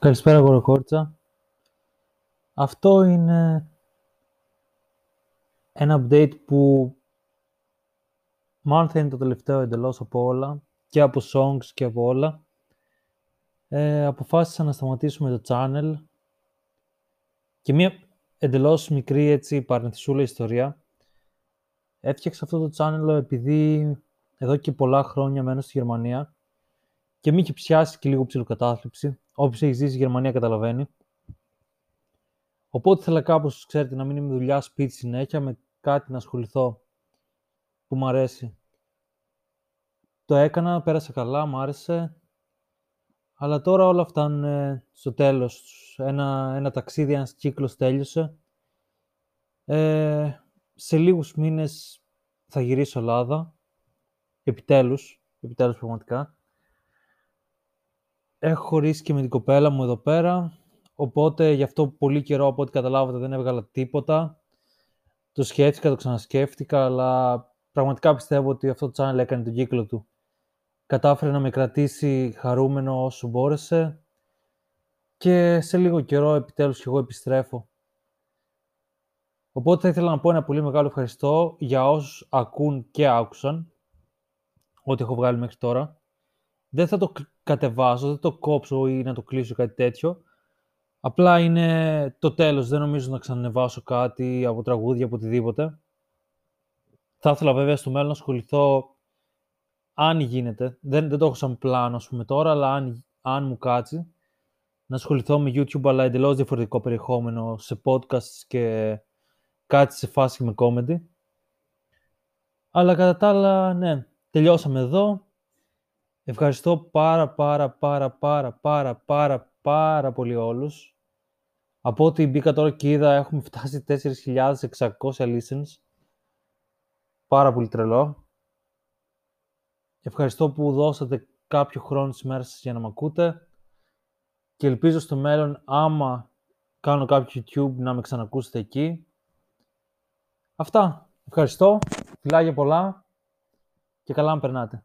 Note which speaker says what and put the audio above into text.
Speaker 1: Καλησπέρα Γοροκόρτσα. Αυτό είναι ένα update που μάλλον θα είναι το τελευταίο εντελώς από όλα και από songs και από όλα. Ε, αποφάσισα να σταματήσουμε το channel και μία εντελώς μικρή έτσι παρενθυσούλα ιστορία. Έφτιαξα αυτό το channel επειδή εδώ και πολλά χρόνια μένω στη Γερμανία και μη είχε πιάσει και λίγο ψηλοκατάθλιψη. Όποιος έχεις ζήσει στη Γερμανία καταλαβαίνει. Οπότε ήθελα κάπως, ξέρετε, να μην είμαι δουλειά σπίτι συνέχεια, με κάτι να ασχοληθώ που μου αρέσει. Το έκανα, πέρασα καλά, μου άρεσε. Αλλά τώρα όλα φτάνουν στο τέλος. Ένα, ένα ταξίδι, ένας κύκλος τέλειωσε. Ε, σε λίγους μήνες θα γυρίσω Ελλάδα. Επιτέλους, επιτέλους πραγματικά έχω χωρίσει και με την κοπέλα μου εδώ πέρα, οπότε γι' αυτό πολύ καιρό από ό,τι καταλάβατε δεν έβγαλα τίποτα. Το σκέφτηκα, το ξανασκέφτηκα, αλλά πραγματικά πιστεύω ότι αυτό το channel έκανε τον κύκλο του. Κατάφερε να με κρατήσει χαρούμενο όσο μπόρεσε και σε λίγο καιρό επιτέλους και εγώ επιστρέφω. Οπότε θα ήθελα να πω ένα πολύ μεγάλο ευχαριστώ για όσους ακούν και άκουσαν ό,τι έχω βγάλει μέχρι τώρα δεν θα το κατεβάσω, δεν το κόψω ή να το κλείσω κάτι τέτοιο. Απλά είναι το τέλος, δεν νομίζω να ξανανεβάσω κάτι από τραγούδια, από οτιδήποτε. Θα ήθελα βέβαια στο μέλλον να ασχοληθώ, αν γίνεται, δεν, δεν το έχω σαν πλάνο ας πούμε τώρα, αλλά αν, αν μου κάτσει, να ασχοληθώ με YouTube, αλλά εντελώς διαφορετικό περιεχόμενο, σε podcasts και κάτι σε φάση με comedy. Αλλά κατά τα άλλα, ναι, τελειώσαμε εδώ. Ευχαριστώ πάρα πάρα πάρα πάρα πάρα πάρα πάρα πολύ όλους. Από ό,τι μπήκα τώρα και είδα έχουμε φτάσει 4.600 listens. Πάρα πολύ τρελό. Ευχαριστώ που δώσατε κάποιο χρόνο της μέρας σας για να με ακούτε. Και ελπίζω στο μέλλον, άμα κάνω κάποιο YouTube, να με ξανακούσετε εκεί. Αυτά. Ευχαριστώ. Φιλάγια πολλά και καλά να περνάτε.